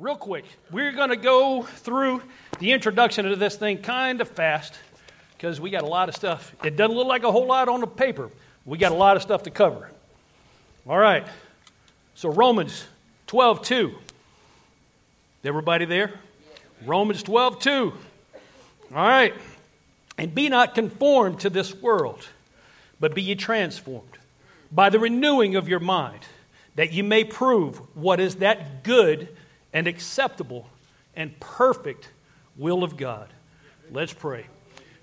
real quick, we're going to go through the introduction to this thing kind of fast because we got a lot of stuff. It doesn't look like a whole lot on the paper. We got a lot of stuff to cover. All right. So Romans 12 2. Everybody there? Romans 12 2. All right. And be not conformed to this world, but be ye transformed by the renewing of your mind, that ye may prove what is that good and acceptable and perfect will of God. Let's pray.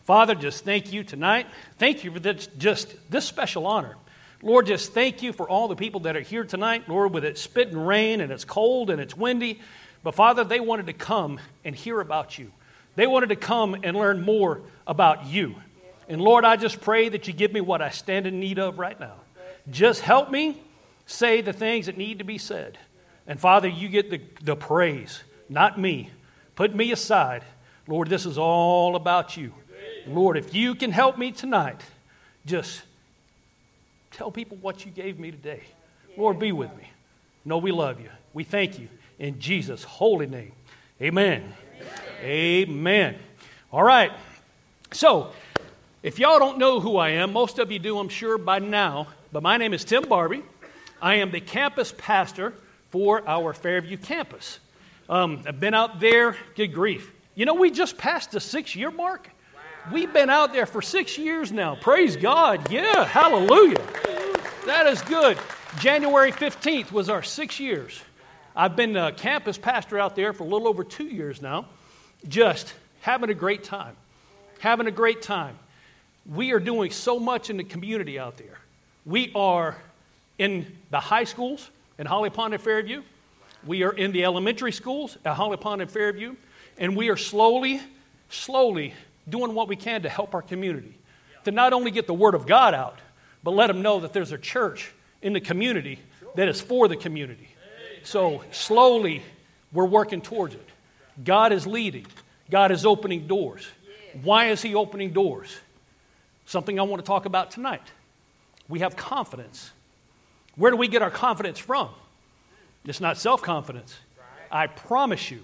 Father, just thank you tonight. Thank you for this, just this special honor. Lord, just thank you for all the people that are here tonight. Lord, with it spitting rain and it's cold and it's windy. But Father, they wanted to come and hear about you. They wanted to come and learn more about you. And Lord, I just pray that you give me what I stand in need of right now. Just help me say the things that need to be said. And Father, you get the, the praise, not me. Put me aside. Lord, this is all about you. Lord, if you can help me tonight, just tell people what you gave me today. Lord, be with me. No, we love you. We thank you in Jesus' holy name. Amen. Amen. Amen. All right. So, if y'all don't know who I am, most of you do, I'm sure, by now, but my name is Tim Barbee. I am the campus pastor for our Fairview campus. Um, I've been out there, good grief. You know, we just passed the six year mark. We've been out there for six years now. Praise God. Yeah, hallelujah. That is good. January 15th was our six years. I've been a campus pastor out there for a little over two years now, just having a great time. Having a great time. We are doing so much in the community out there. We are in the high schools in Holly Pond and Fairview. We are in the elementary schools at Holly Pond and Fairview. And we are slowly, slowly doing what we can to help our community. To not only get the Word of God out, but let them know that there's a church in the community that is for the community. So slowly, we're working towards it. God is leading, God is opening doors. Why is He opening doors? Something I want to talk about tonight. We have confidence where do we get our confidence from? It's not self confidence. I promise you.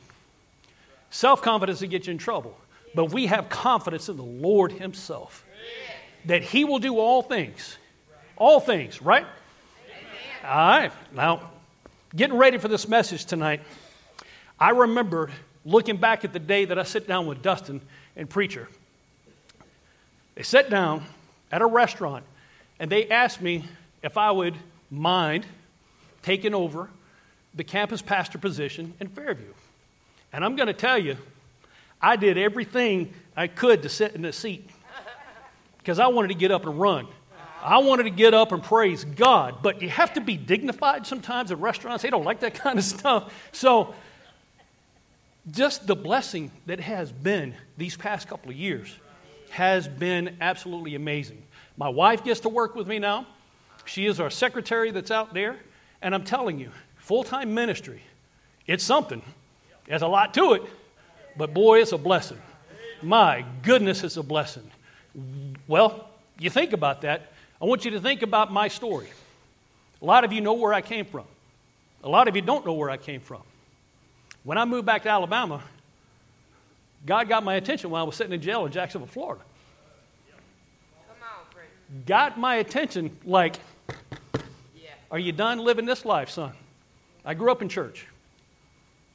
Self confidence will get you in trouble. But we have confidence in the Lord Himself that He will do all things. All things, right? All right. Now, getting ready for this message tonight, I remember looking back at the day that I sit down with Dustin and Preacher. They sat down at a restaurant and they asked me if I would mind taking over the campus pastor position in Fairview. And I'm going to tell you, I did everything I could to sit in the seat because I wanted to get up and run. I wanted to get up and praise God, but you have to be dignified sometimes at restaurants. They don't like that kind of stuff. So, just the blessing that has been these past couple of years has been absolutely amazing. My wife gets to work with me now. She is our secretary that's out there. And I'm telling you, full time ministry, it's something. There's a lot to it, but boy, it's a blessing. My goodness, it's a blessing. Well, you think about that. I want you to think about my story. A lot of you know where I came from. A lot of you don't know where I came from. When I moved back to Alabama, God got my attention while I was sitting in jail in Jacksonville, Florida. Got my attention like are you done living this life, son? I grew up in church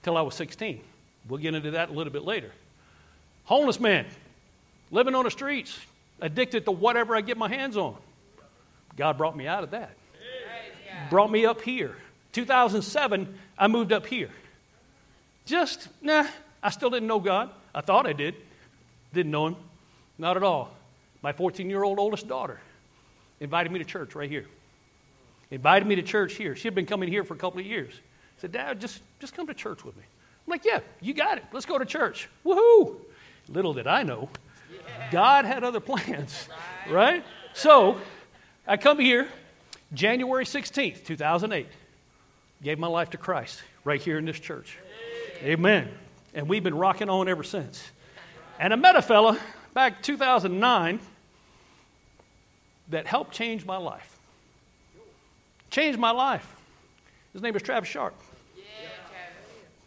till I was 16. We'll get into that a little bit later. Homeless man, living on the streets, addicted to whatever I get my hands on. God brought me out of that. Brought me up here. 2007, I moved up here. Just, nah, I still didn't know God. I thought I did. Didn't know Him. Not at all. My 14 year old oldest daughter invited me to church right here invited me to church here. She had been coming here for a couple of years. said, Dad, just, just come to church with me. I'm like, yeah, you got it. Let's go to church. Woohoo! Little did I know, God had other plans, right? So I come here January 16th, 2008. Gave my life to Christ right here in this church. Amen. And we've been rocking on ever since. And I met a fella back 2009 that helped change my life. Changed my life. His name is Travis Sharp.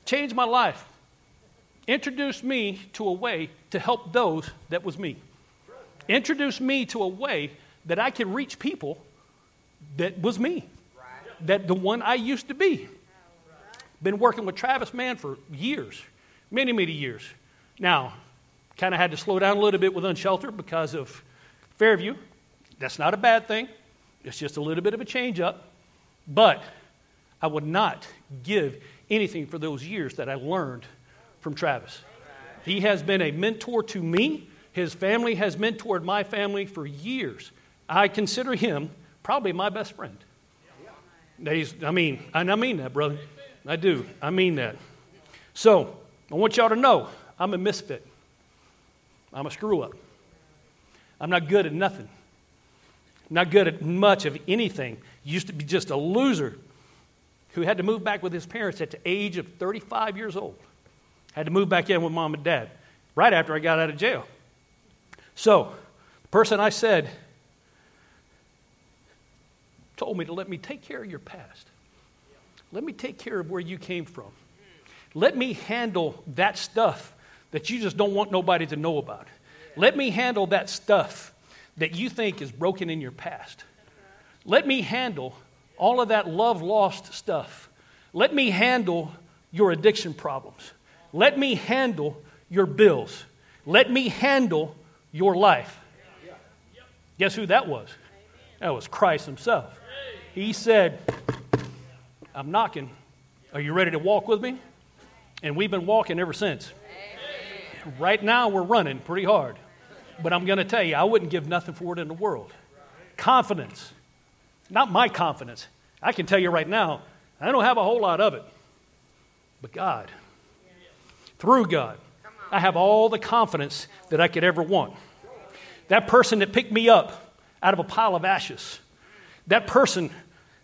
changed my life, introduced me to a way to help those that was me, introduced me to a way that I could reach people that was me, that the one I used to be. Been working with Travis Mann for years, many, many years. Now, kind of had to slow down a little bit with Unsheltered because of Fairview. That's not a bad thing. It's just a little bit of a change up. But I would not give anything for those years that I learned from Travis. He has been a mentor to me. His family has mentored my family for years. I consider him probably my best friend. He's, I mean, and I mean that, brother. I do. I mean that. So, I want y'all to know I'm a misfit. I'm a screw up. I'm not good at nothing. Not good at much of anything. Used to be just a loser who had to move back with his parents at the age of 35 years old. Had to move back in with mom and dad right after I got out of jail. So, the person I said told me to let me take care of your past. Let me take care of where you came from. Let me handle that stuff that you just don't want nobody to know about. Let me handle that stuff that you think is broken in your past. Let me handle all of that love lost stuff. Let me handle your addiction problems. Let me handle your bills. Let me handle your life. Guess who that was? That was Christ Himself. He said, I'm knocking. Are you ready to walk with me? And we've been walking ever since. Right now, we're running pretty hard. But I'm going to tell you, I wouldn't give nothing for it in the world. Confidence. Not my confidence. I can tell you right now, I don't have a whole lot of it. But God, through God, I have all the confidence that I could ever want. That person that picked me up out of a pile of ashes, that person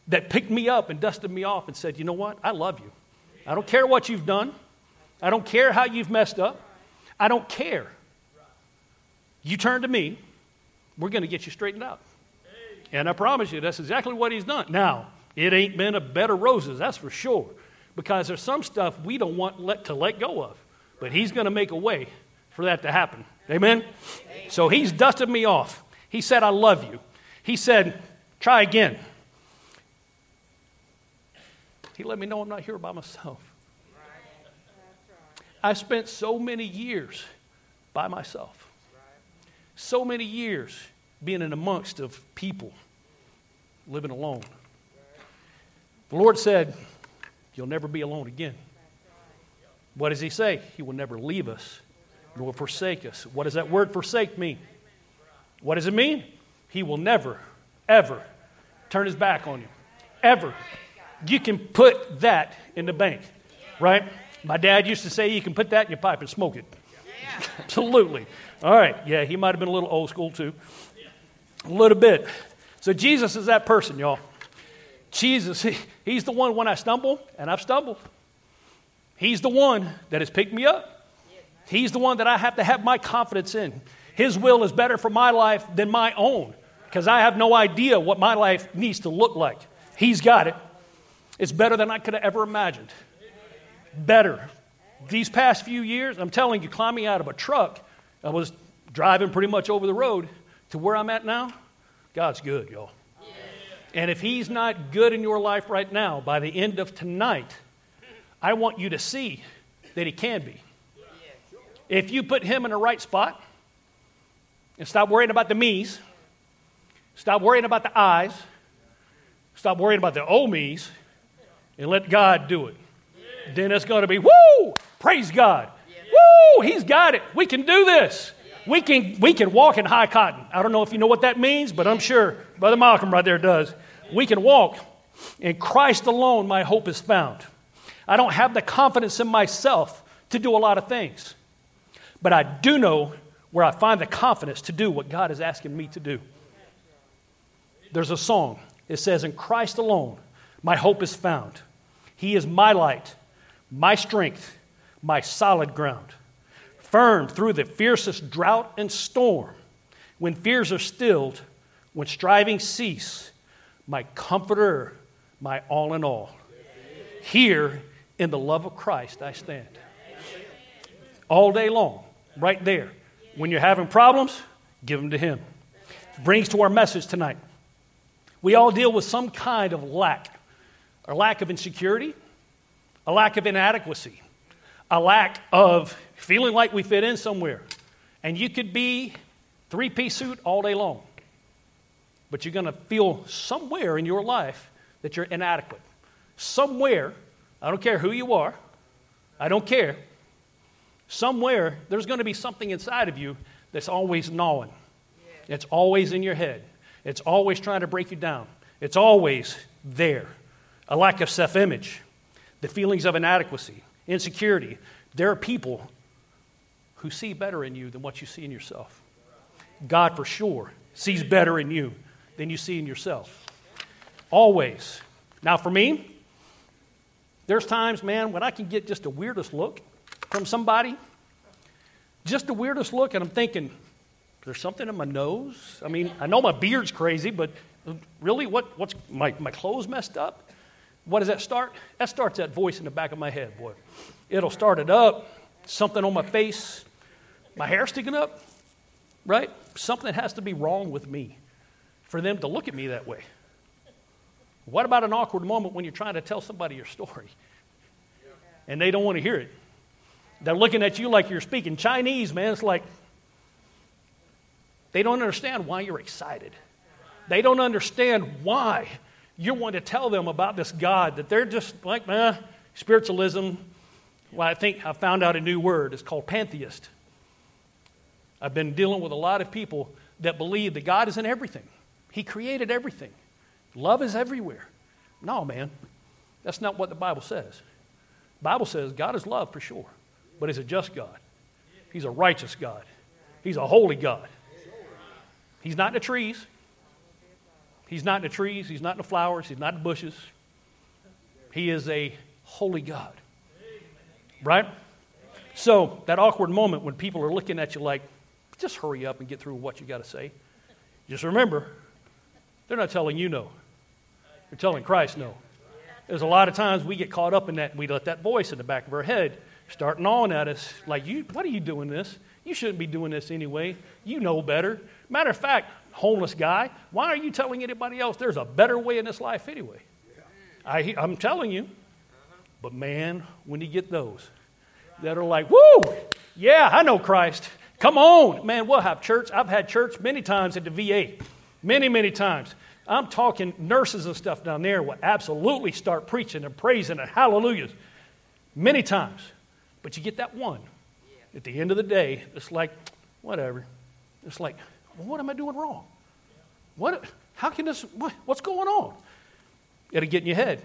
that picked me up and dusted me off and said, You know what? I love you. I don't care what you've done. I don't care how you've messed up. I don't care. You turn to me, we're going to get you straightened out. And I promise you, that's exactly what he's done. Now, it ain't been a bed of roses, that's for sure, because there's some stuff we don't want let, to let go of. But he's going to make a way for that to happen. Amen? So he's dusted me off. He said, I love you. He said, try again. He let me know I'm not here by myself. I spent so many years by myself. So many years being in amongst of people living alone. The Lord said, You'll never be alone again. What does He say? He will never leave us nor forsake us. What does that word forsake mean? What does it mean? He will never, ever turn His back on you. Ever you can put that in the bank, right? My dad used to say you can put that in your pipe and smoke it. Absolutely. All right. Yeah, he might have been a little old school too. A little bit. So Jesus is that person, y'all. Jesus, he, he's the one when I stumble, and I've stumbled. He's the one that has picked me up. He's the one that I have to have my confidence in. His will is better for my life than my own because I have no idea what my life needs to look like. He's got it. It's better than I could have ever imagined. Better. These past few years, I'm telling you, climbing out of a truck, I was driving pretty much over the road to where I'm at now. God's good, y'all. And if He's not good in your life right now, by the end of tonight, I want you to see that He can be. If you put Him in the right spot and stop worrying about the me's, stop worrying about the I's, stop worrying about the oh me's, and let God do it. Then it's going to be, woo, praise God. Woo, He's got it. We can do this. We can, we can walk in high cotton. I don't know if you know what that means, but I'm sure Brother Malcolm right there does. We can walk. In Christ alone, my hope is found. I don't have the confidence in myself to do a lot of things, but I do know where I find the confidence to do what God is asking me to do. There's a song. It says, In Christ alone, my hope is found. He is my light, my strength, my solid ground. Firm through the fiercest drought and storm. When fears are stilled, when striving cease, my comforter, my all in all. Here In the love of Christ I stand. All day long, right there. When you're having problems, give them to Him. Brings to our message tonight. We all deal with some kind of lack a lack of insecurity, a lack of inadequacy, a lack of feeling like we fit in somewhere. And you could be three piece suit all day long, but you're going to feel somewhere in your life that you're inadequate. Somewhere, I don't care who you are, I don't care. Somewhere, there's going to be something inside of you that's always gnawing. It's always in your head. It's always trying to break you down. It's always there. A lack of self image, the feelings of inadequacy, insecurity. There are people who see better in you than what you see in yourself. God, for sure, sees better in you than you see in yourself. Always. Now, for me, there's times, man, when I can get just the weirdest look from somebody, just the weirdest look, and I'm thinking, there's something in my nose. I mean, I know my beard's crazy, but really, what, what's my, my clothes messed up? What does that start? That starts that voice in the back of my head, boy. It'll start it up, something on my face, my hair sticking up, right? Something has to be wrong with me for them to look at me that way. What about an awkward moment when you're trying to tell somebody your story and they don't want to hear it? They're looking at you like you're speaking Chinese, man. It's like they don't understand why you're excited. They don't understand why you want to tell them about this God that they're just like, eh, spiritualism. Well, I think I found out a new word. It's called pantheist. I've been dealing with a lot of people that believe that God is in everything. He created everything. Love is everywhere. No, man. That's not what the Bible says. The Bible says God is love for sure, but He's a just God. He's a righteous God. He's a holy God. He's not in the trees. He's not in the trees. He's not in the flowers. He's not in the bushes. He is a holy God. Right? So, that awkward moment when people are looking at you like, just hurry up and get through what you got to say. Just remember, they're not telling you no, they're telling Christ no. There's a lot of times we get caught up in that, and we let that voice in the back of our head start gnawing at us like, you, what are you doing this? You shouldn't be doing this anyway. You know better. Matter of fact, homeless guy, why are you telling anybody else there's a better way in this life anyway? I, I'm telling you. But man, when you get those that are like, whoo, yeah, I know Christ. Come on. Man, we'll have church. I've had church many times at the VA. Many, many times. I'm talking nurses and stuff down there will absolutely start preaching and praising and hallelujahs many times. But you get that one. At the end of the day, it's like, whatever. It's like, what am I doing wrong? What, how can this, what, what's going on? It'll get in your head.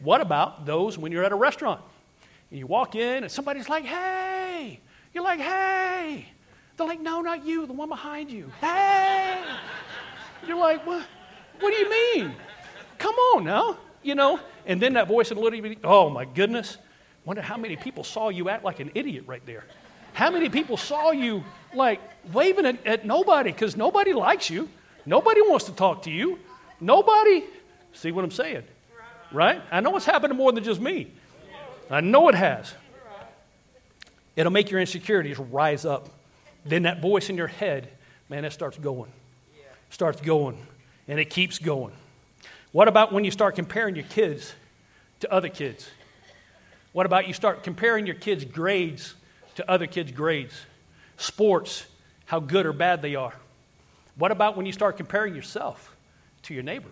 What about those when you're at a restaurant and you walk in and somebody's like, hey, you're like, hey. They're like, no, not you, the one behind you. Hey. You're like, what? What do you mean? Come on now, you know. And then that voice in the little, oh my goodness. Wonder how many people saw you act like an idiot right there. How many people saw you like waving at, at nobody because nobody likes you. Nobody wants to talk to you. Nobody, see what I'm saying? Right? I know it's happened to more than just me. I know it has. It'll make your insecurities rise up. Then that voice in your head, man, it starts going. Starts going. And it keeps going. What about when you start comparing your kids to other kids? What about you start comparing your kids' grades to other kids' grades? Sports, how good or bad they are. What about when you start comparing yourself to your neighbor?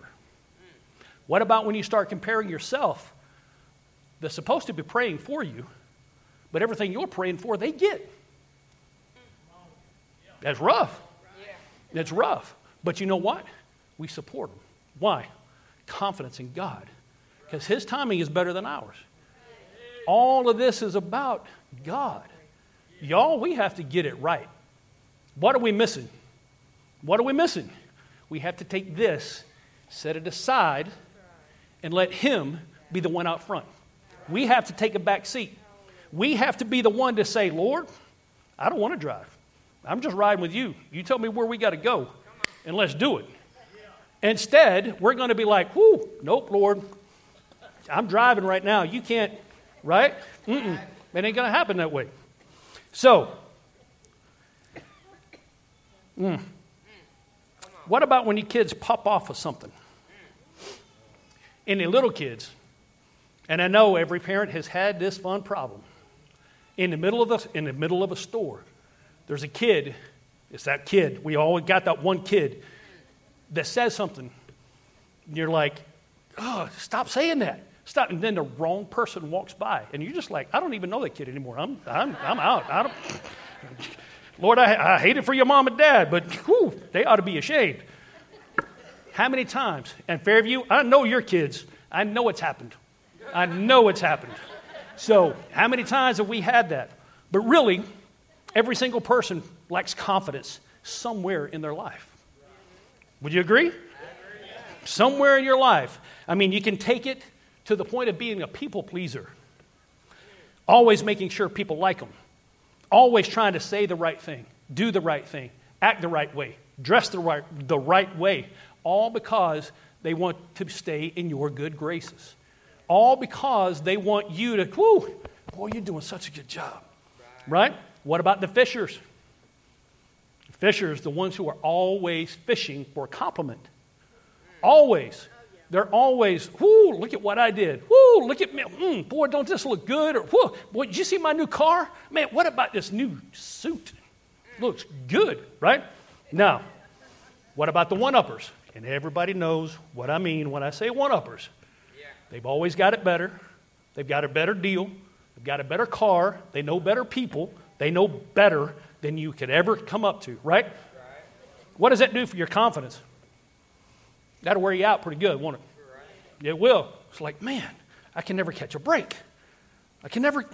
What about when you start comparing yourself that's supposed to be praying for you, but everything you're praying for, they get? That's rough. That's rough. But you know what? We support them. Why? Confidence in God. Because His timing is better than ours. All of this is about God. Y'all, we have to get it right. What are we missing? What are we missing? We have to take this, set it aside, and let Him be the one out front. We have to take a back seat. We have to be the one to say, Lord, I don't want to drive. I'm just riding with you. You tell me where we got to go, and let's do it. Instead, we're going to be like, whoo, nope, Lord. I'm driving right now. You can't, right? Mm-mm. It ain't going to happen that way. So, mm, what about when you kids pop off of something? Any little kids, and I know every parent has had this fun problem. In the middle of the, in the middle of a store, there's a kid. It's that kid. We always got that one kid that says something. You're like, oh, stop saying that. Stop. And then the wrong person walks by, and you're just like, I don't even know that kid anymore. I'm, I'm, I'm out. I don't, Lord, I, I hate it for your mom and dad, but whew, they ought to be ashamed. How many times? And Fairview, I know your kids. I know it's happened. I know it's happened. So, how many times have we had that? But really, every single person lacks confidence somewhere in their life. Would you agree? Somewhere in your life. I mean, you can take it to the point of being a people pleaser, always making sure people like them, always trying to say the right thing, do the right thing, act the right way, dress the right, the right way, all because they want to stay in your good graces. All because they want you to, whoo, boy, you're doing such a good job. Right? What about the fishers? Fishers, the ones who are always fishing for a compliment. Always. They're always, whoo, look at what I did. Whoo, look at me. Mm, boy, don't this look good? Or, whoo, boy, did you see my new car? Man, what about this new suit? Looks good, right? Now, what about the one uppers? And everybody knows what I mean when I say one uppers. They've always got it better. They've got a better deal. They've got a better car. They know better people. They know better than you could ever come up to, right? right. What does that do for your confidence? That'll wear you out pretty good, won't it? It will. It's like, man, I can never catch a break. I can never.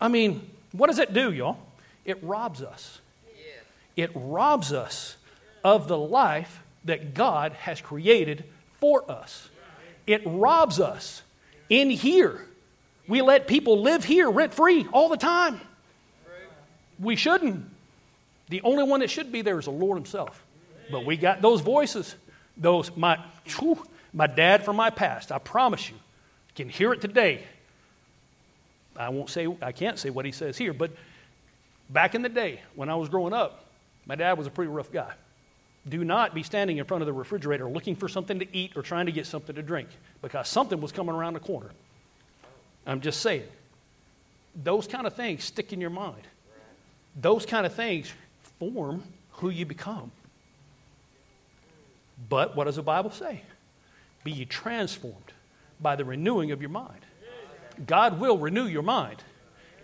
I mean, what does it do, y'all? It robs us. It robs us of the life that God has created for us. It robs us in here. We let people live here rent free all the time. We shouldn't. The only one that should be there is the Lord Himself. But we got those voices, those my whew, my dad from my past. I promise you, you can hear it today. I won't say I can't say what he says here, but back in the day when I was growing up, my dad was a pretty rough guy. Do not be standing in front of the refrigerator looking for something to eat or trying to get something to drink because something was coming around the corner. I'm just saying. Those kind of things stick in your mind. Those kind of things form who you become. But what does the Bible say? Be ye transformed by the renewing of your mind. God will renew your mind.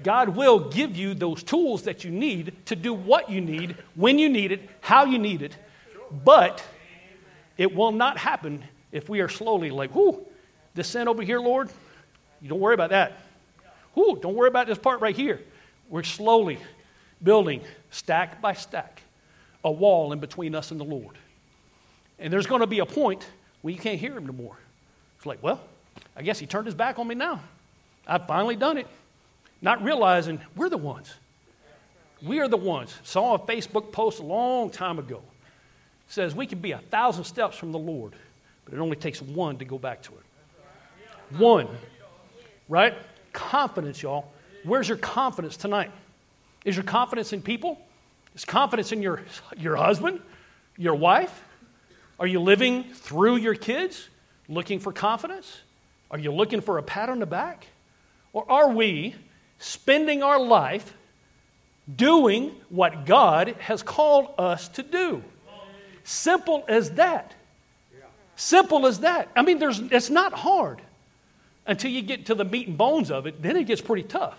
God will give you those tools that you need to do what you need, when you need it, how you need it, but it will not happen if we are slowly like, whoo, this sin over here, Lord, you don't worry about that. Whoo, don't worry about this part right here. We're slowly building, stack by stack, a wall in between us and the Lord. And there's going to be a point where you can't hear him no more. It's like, well, I guess he turned his back on me now. I've finally done it. Not realizing we're the ones. We are the ones. Saw a Facebook post a long time ago says we can be a thousand steps from the Lord, but it only takes one to go back to it. One. Right? Confidence, y'all. Where's your confidence tonight? Is your confidence in people? Is confidence in your, your husband, your wife? Are you living through your kids, looking for confidence? Are you looking for a pat on the back? Or are we spending our life doing what God has called us to do? Simple as that. Simple as that. I mean, there's, it's not hard until you get to the meat and bones of it. Then it gets pretty tough.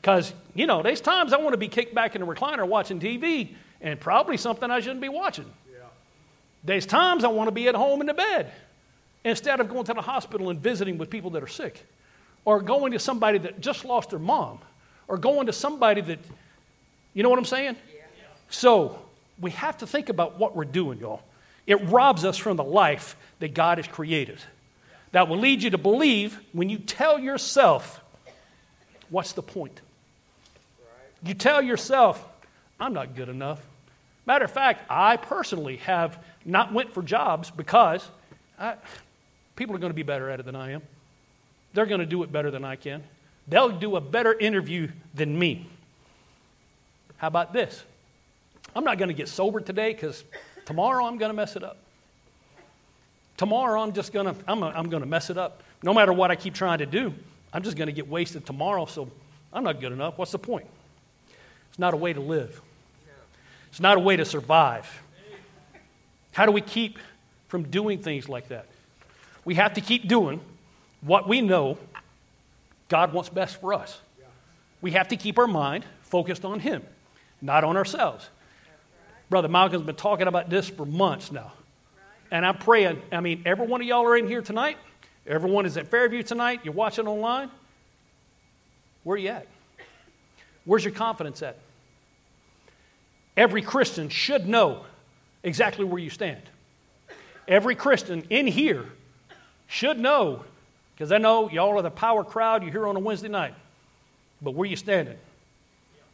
Because, you know, there's times I want to be kicked back in a recliner watching TV and probably something I shouldn't be watching. There's times I want to be at home in the bed instead of going to the hospital and visiting with people that are sick or going to somebody that just lost their mom or going to somebody that, you know what I'm saying? Yeah. So we have to think about what we're doing, y'all. It robs us from the life that God has created. That will lead you to believe when you tell yourself, what's the point? You tell yourself, I'm not good enough. Matter of fact, I personally have not went for jobs because I, people are going to be better at it than I am. they're going to do it better than I can. They'll do a better interview than me. How about this? I'm not going to get sober today because tomorrow I'm going to mess it up. Tomorrow I'm just going to I'm, I'm going to mess it up. No matter what I keep trying to do, I'm just going to get wasted tomorrow. So I'm not good enough. What's the point? It's not a way to live. It's not a way to survive. How do we keep from doing things like that? We have to keep doing what we know God wants best for us. We have to keep our mind focused on Him, not on ourselves. Brother Malcolm's been talking about this for months now. And I'm praying, I mean, every one of y'all are in here tonight. Everyone is at Fairview tonight. You're watching online. Where are you at? Where's your confidence at? Every Christian should know exactly where you stand. Every Christian in here should know, because I know y'all are the power crowd, you're here on a Wednesday night. But where are you standing?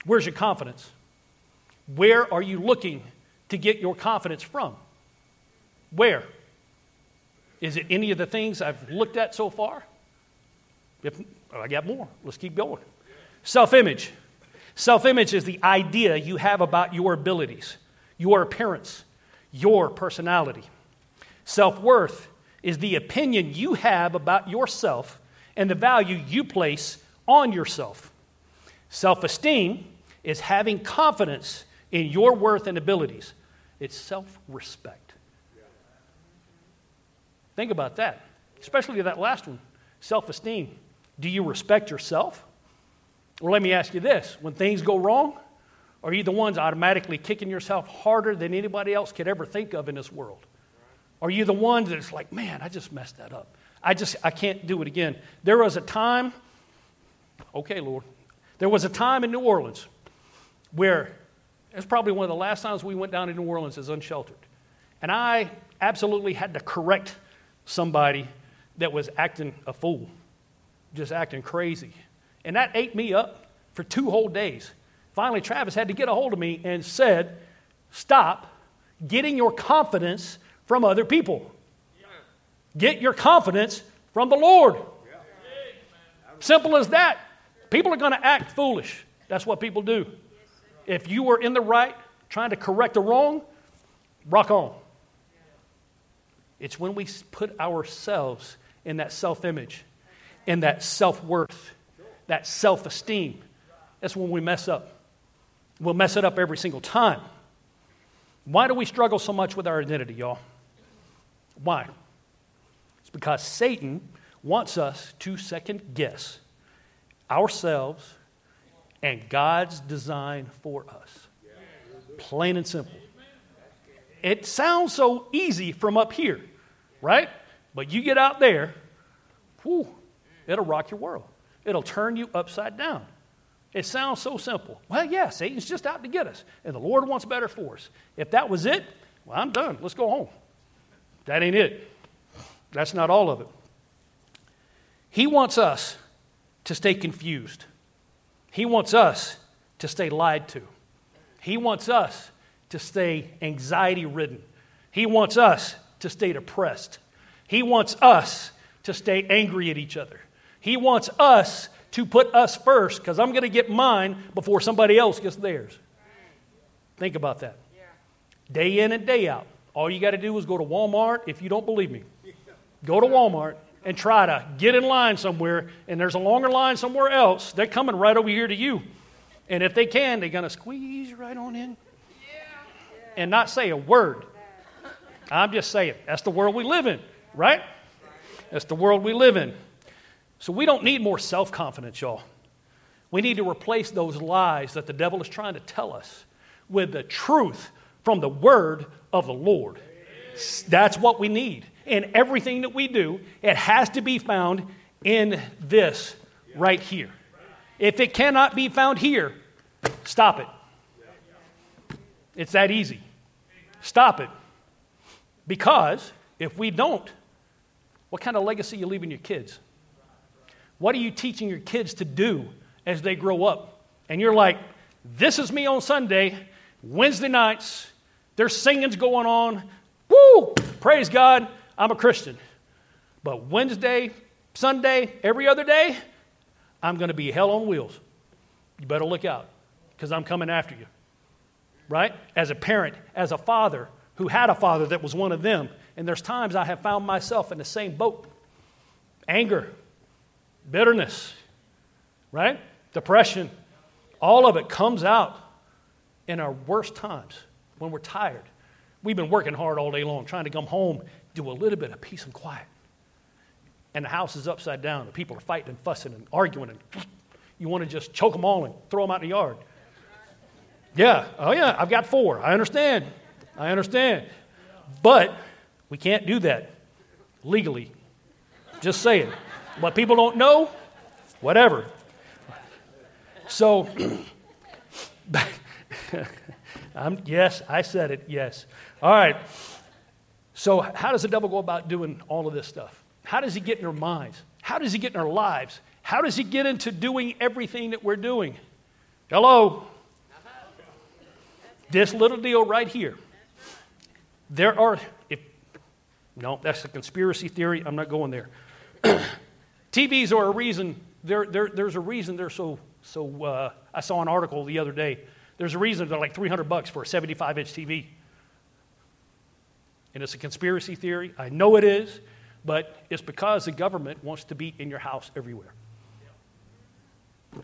Where's your confidence? Where are you looking to get your confidence from? Where? Is it any of the things I've looked at so far? If I got more, let's keep going. Self image. Self image is the idea you have about your abilities, your appearance, your personality. Self worth is the opinion you have about yourself and the value you place on yourself. Self esteem is having confidence in your worth and abilities, it's self respect. Think about that, especially that last one self esteem. Do you respect yourself? Well, let me ask you this when things go wrong, are you the ones automatically kicking yourself harder than anybody else could ever think of in this world? Are you the ones that's like, man, I just messed that up? I just, I can't do it again. There was a time, okay, Lord, there was a time in New Orleans where it's probably one of the last times we went down to New Orleans as unsheltered. And I absolutely had to correct somebody that was acting a fool, just acting crazy. And that ate me up for two whole days. Finally, Travis had to get a hold of me and said, Stop getting your confidence from other people. Get your confidence from the Lord. Simple as that. People are going to act foolish. That's what people do. If you are in the right, trying to correct a wrong, rock on. It's when we put ourselves in that self image, in that self worth, that self esteem. That's when we mess up. We'll mess it up every single time. Why do we struggle so much with our identity, y'all? Why? It's because Satan wants us to second guess ourselves and God's design for us. Plain and simple. It sounds so easy from up here, right? But you get out there, whew, it'll rock your world. It'll turn you upside down. It sounds so simple. Well, yeah, Satan's just out to get us, and the Lord wants better for us. If that was it, well, I'm done. Let's go home. That ain't it. That's not all of it. He wants us to stay confused. He wants us to stay lied to. He wants us to stay anxiety ridden. He wants us to stay depressed. He wants us to stay angry at each other. He wants us to put us first because I'm going to get mine before somebody else gets theirs. Think about that. Day in and day out. All you got to do is go to Walmart if you don't believe me. Go to Walmart and try to get in line somewhere, and there's a longer line somewhere else. They're coming right over here to you. And if they can, they're going to squeeze right on in and not say a word. I'm just saying, that's the world we live in, right? That's the world we live in. So we don't need more self confidence, y'all. We need to replace those lies that the devil is trying to tell us with the truth from the word of the Lord. That's what we need. In everything that we do, it has to be found in this right here. If it cannot be found here, stop it. It's that easy. Stop it. Because if we don't, what kind of legacy are you leaving your kids? What are you teaching your kids to do as they grow up? And you're like, this is me on Sunday, Wednesday nights, there's singings going on. Woo! Praise God, I'm a Christian. But Wednesday, Sunday, every other day, I'm going to be hell on wheels. You better look out because I'm coming after you. Right? As a parent, as a father who had a father that was one of them, and there's times I have found myself in the same boat anger, bitterness, right? Depression. All of it comes out in our worst times when we're tired. We've been working hard all day long, trying to come home, do a little bit of peace and quiet. And the house is upside down. The people are fighting and fussing and arguing, and you want to just choke them all and throw them out in the yard. Yeah, oh yeah, I've got four. I understand. I understand. But we can't do that legally. Just saying. What people don't know, whatever. So, yes, I said it, yes. All right. So, how does the devil go about doing all of this stuff? How does he get in our minds? How does he get in our lives? How does he get into doing everything that we're doing? Hello? This little deal right here. There are, if, no, that's a conspiracy theory. I'm not going there. TVs are a reason, there, there, there's a reason they're so, so uh, I saw an article the other day. There's a reason they're like 300 bucks for a 75 inch TV. And it's a conspiracy theory. I know it is, but it's because the government wants to be in your house everywhere.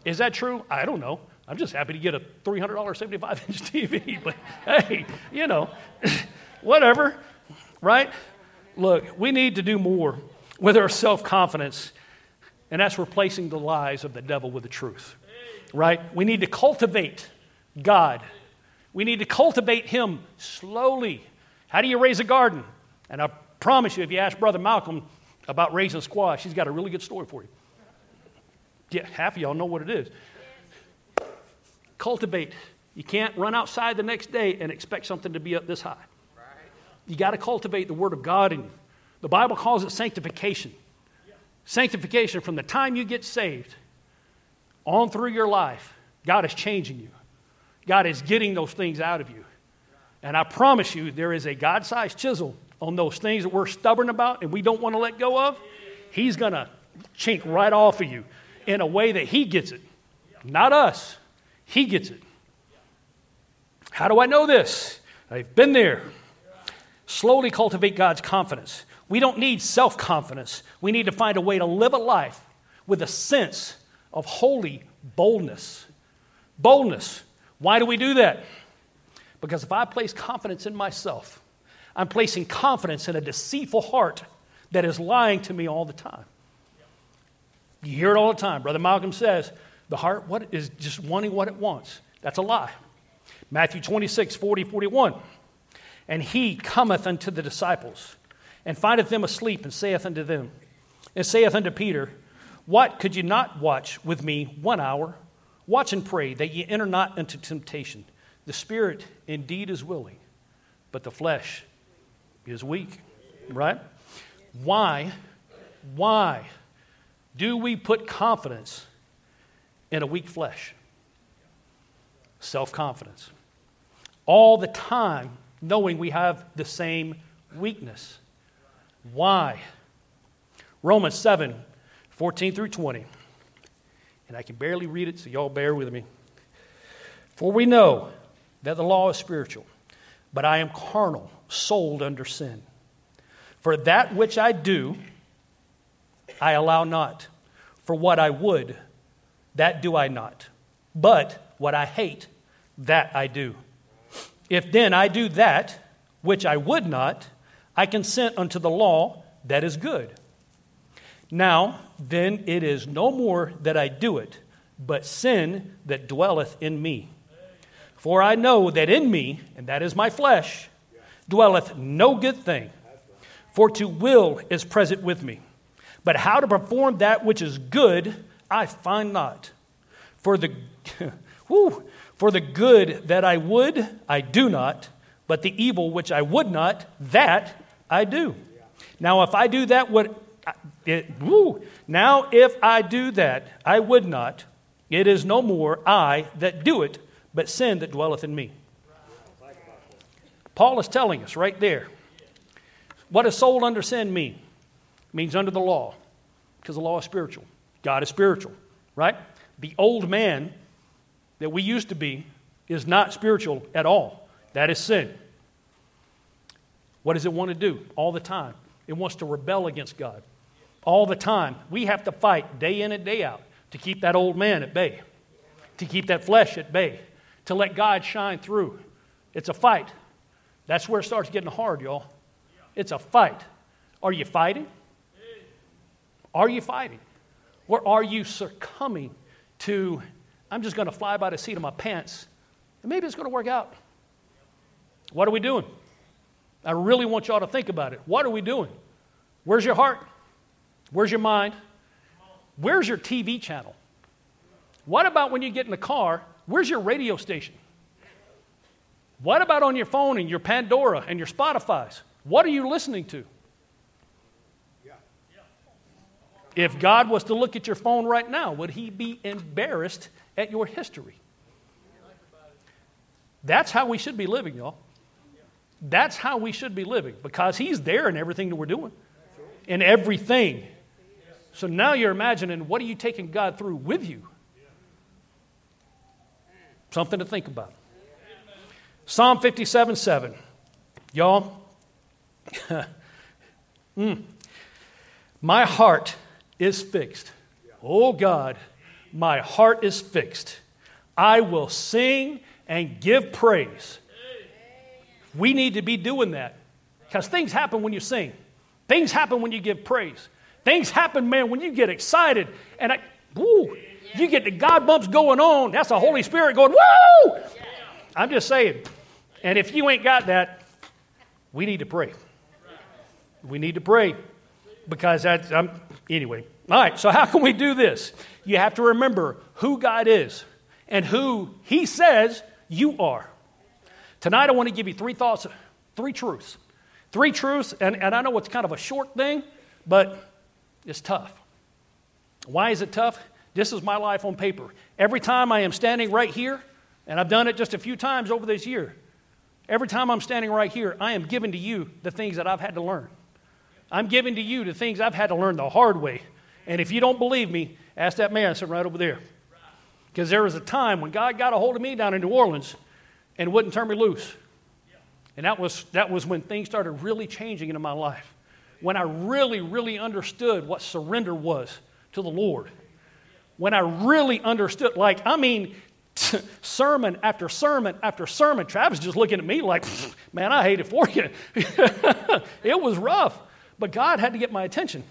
Is that true? I don't know. I'm just happy to get a $300 75 inch TV. But hey, you know, whatever, right? Look, we need to do more with our self confidence, and that's replacing the lies of the devil with the truth, right? We need to cultivate God. We need to cultivate Him slowly. How do you raise a garden? And I promise you, if you ask Brother Malcolm about raising squash, he's got a really good story for you. Yeah, half of y'all know what it is. Cultivate. You can't run outside the next day and expect something to be up this high. You got to cultivate the Word of God in you. The Bible calls it sanctification. Sanctification from the time you get saved on through your life, God is changing you. God is getting those things out of you. And I promise you, there is a God sized chisel on those things that we're stubborn about and we don't want to let go of. He's going to chink right off of you in a way that He gets it, not us. He gets it. How do I know this? I've been there. Slowly cultivate God's confidence. We don't need self confidence. We need to find a way to live a life with a sense of holy boldness. Boldness. Why do we do that? Because if I place confidence in myself, I'm placing confidence in a deceitful heart that is lying to me all the time. You hear it all the time. Brother Malcolm says, the heart what is just wanting what it wants. That's a lie. Matthew 26, 40, 41. And he cometh unto the disciples and findeth them asleep, and saith unto them, and saith unto Peter, What could you not watch with me one hour? Watch and pray that ye enter not into temptation. The spirit indeed is willing, but the flesh is weak. Right? Why? Why do we put confidence in a weak flesh? Self confidence. All the time, knowing we have the same weakness. Why? Romans 7 14 through 20. And I can barely read it, so y'all bear with me. For we know that the law is spiritual, but I am carnal, sold under sin. For that which I do, I allow not. For what I would, that do I not. But what I hate, that I do. If then I do that which I would not, I consent unto the law that is good. Now, then it is no more that I do it, but sin that dwelleth in me. For I know that in me, and that is my flesh, dwelleth no good thing. For to will is present with me. But how to perform that which is good, I find not. For the, whew, for the good that I would, I do not, but the evil which I would not, that I do. Now, if I do that, what it, woo, now if I do that, I would not. It is no more I that do it, but sin that dwelleth in me. Paul is telling us right there. What does soul under sin mean? It means under the law. Because the law is spiritual. God is spiritual, right? The old man that we used to be is not spiritual at all. That is sin. What does it want to do all the time? It wants to rebel against God all the time. We have to fight day in and day out to keep that old man at bay, to keep that flesh at bay, to let God shine through. It's a fight. That's where it starts getting hard, y'all. It's a fight. Are you fighting? Are you fighting? Or are you succumbing to, I'm just going to fly by the seat of my pants, and maybe it's going to work out? What are we doing? I really want y'all to think about it. What are we doing? Where's your heart? Where's your mind? Where's your TV channel? What about when you get in the car? Where's your radio station? What about on your phone and your Pandora and your Spotify's? What are you listening to? If God was to look at your phone right now, would he be embarrassed at your history? That's how we should be living, y'all. That's how we should be living because he's there in everything that we're doing. In everything. So now you're imagining what are you taking God through with you? Something to think about. Psalm 57 7. Y'all, mm. my heart is fixed. Oh God, my heart is fixed. I will sing and give praise. We need to be doing that because things happen when you sing, things happen when you give praise, things happen, man, when you get excited. And I, woo, you get the God bumps going on. That's the Holy Spirit going, woo! I'm just saying. And if you ain't got that, we need to pray. We need to pray because that's, um, anyway. All right, so how can we do this? You have to remember who God is and who He says you are. Tonight, I want to give you three thoughts, three truths. Three truths, and, and I know it's kind of a short thing, but it's tough. Why is it tough? This is my life on paper. Every time I am standing right here, and I've done it just a few times over this year, every time I'm standing right here, I am giving to you the things that I've had to learn. I'm giving to you the things I've had to learn the hard way. And if you don't believe me, ask that man sitting right over there. Because there was a time when God got a hold of me down in New Orleans and wouldn't turn me loose. And that was, that was when things started really changing in my life. When I really, really understood what surrender was to the Lord. When I really understood, like, I mean, sermon after sermon after sermon. Travis just looking at me like, man, I hate it for you. it was rough. But God had to get my attention.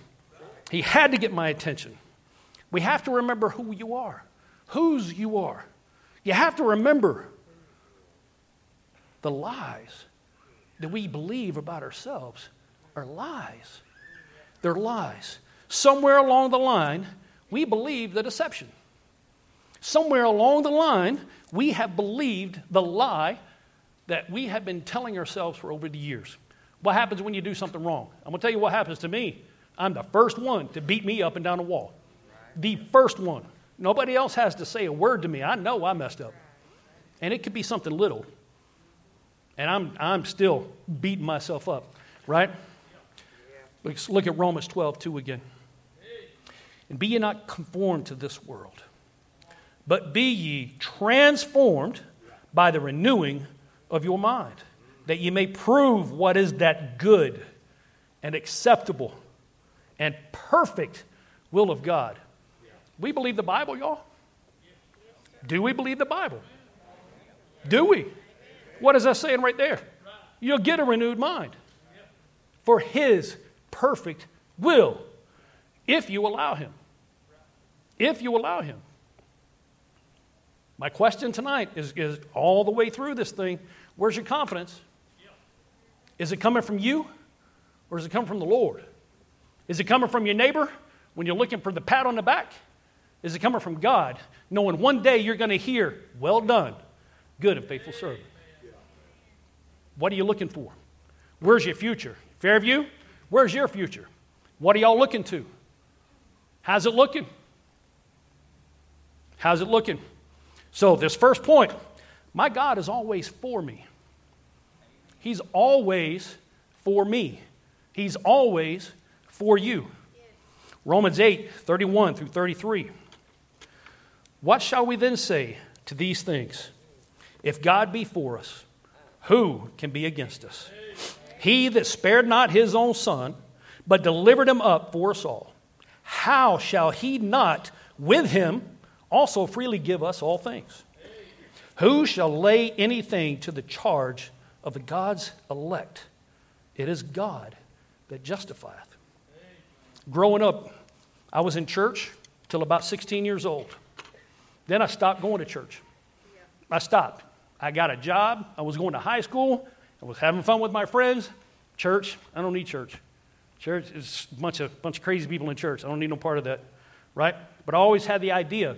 He had to get my attention. We have to remember who you are, whose you are. You have to remember the lies that we believe about ourselves are lies. They're lies. Somewhere along the line, we believe the deception. Somewhere along the line, we have believed the lie that we have been telling ourselves for over the years. What happens when you do something wrong? I'm going to tell you what happens to me. I'm the first one to beat me up and down the wall. The first one. Nobody else has to say a word to me. I know I messed up. And it could be something little. And I'm, I'm still beating myself up, right? Let's look at Romans 12, 2 again. And be ye not conformed to this world, but be ye transformed by the renewing of your mind that ye may prove what is that good and acceptable and perfect will of God. We believe the Bible, y'all? Do we believe the Bible? Do we? What is that saying right there? You'll get a renewed mind for His perfect will if you allow Him. If you allow Him. My question tonight is, is all the way through this thing where's your confidence? Is it coming from you or is it coming from the Lord? Is it coming from your neighbor when you're looking for the pat on the back? Is it coming from God, knowing one day you're going to hear, Well done, good and faithful servant? What are you looking for? Where's your future? Fairview, where's your future? What are y'all looking to? How's it looking? How's it looking? So, this first point my God is always for me. He's always for me. He's always for you. Romans 8, 31 through 33. What shall we then say to these things? If God be for us, who can be against us? He that spared not his own son, but delivered him up for us all, how shall he not with him also freely give us all things? Who shall lay anything to the charge of the God's elect? It is God that justifieth. Growing up, I was in church till about 16 years old. Then I stopped going to church. I stopped. I got a job. I was going to high school. I was having fun with my friends. Church, I don't need church. Church is a bunch of, bunch of crazy people in church. I don't need no part of that, right? But I always had the idea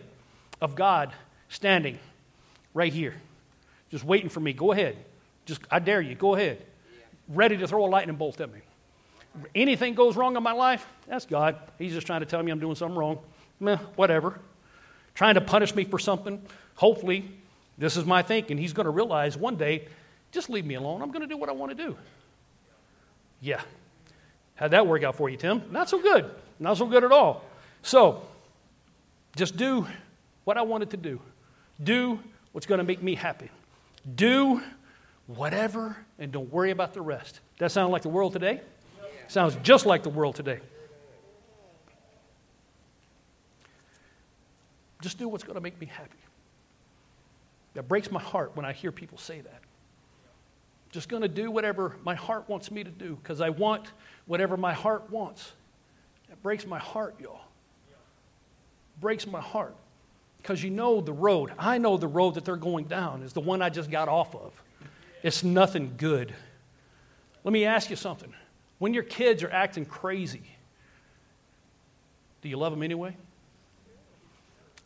of God standing right here, just waiting for me. Go ahead. Just, I dare you. Go ahead. Ready to throw a lightning bolt at me. Anything goes wrong in my life, that's God. He's just trying to tell me I'm doing something wrong. Meh, whatever. Trying to punish me for something. Hopefully, this is my thinking. He's going to realize one day, just leave me alone. I'm going to do what I want to do. Yeah. How'd that work out for you, Tim? Not so good. Not so good at all. So, just do what I wanted to do. Do what's going to make me happy. Do whatever and don't worry about the rest. That sound like the world today? Sounds just like the world today. Just do what's going to make me happy. That breaks my heart when I hear people say that. Just going to do whatever my heart wants me to do because I want whatever my heart wants. That breaks my heart, y'all. Breaks my heart because you know the road. I know the road that they're going down is the one I just got off of. It's nothing good. Let me ask you something. When your kids are acting crazy, do you love them anyway?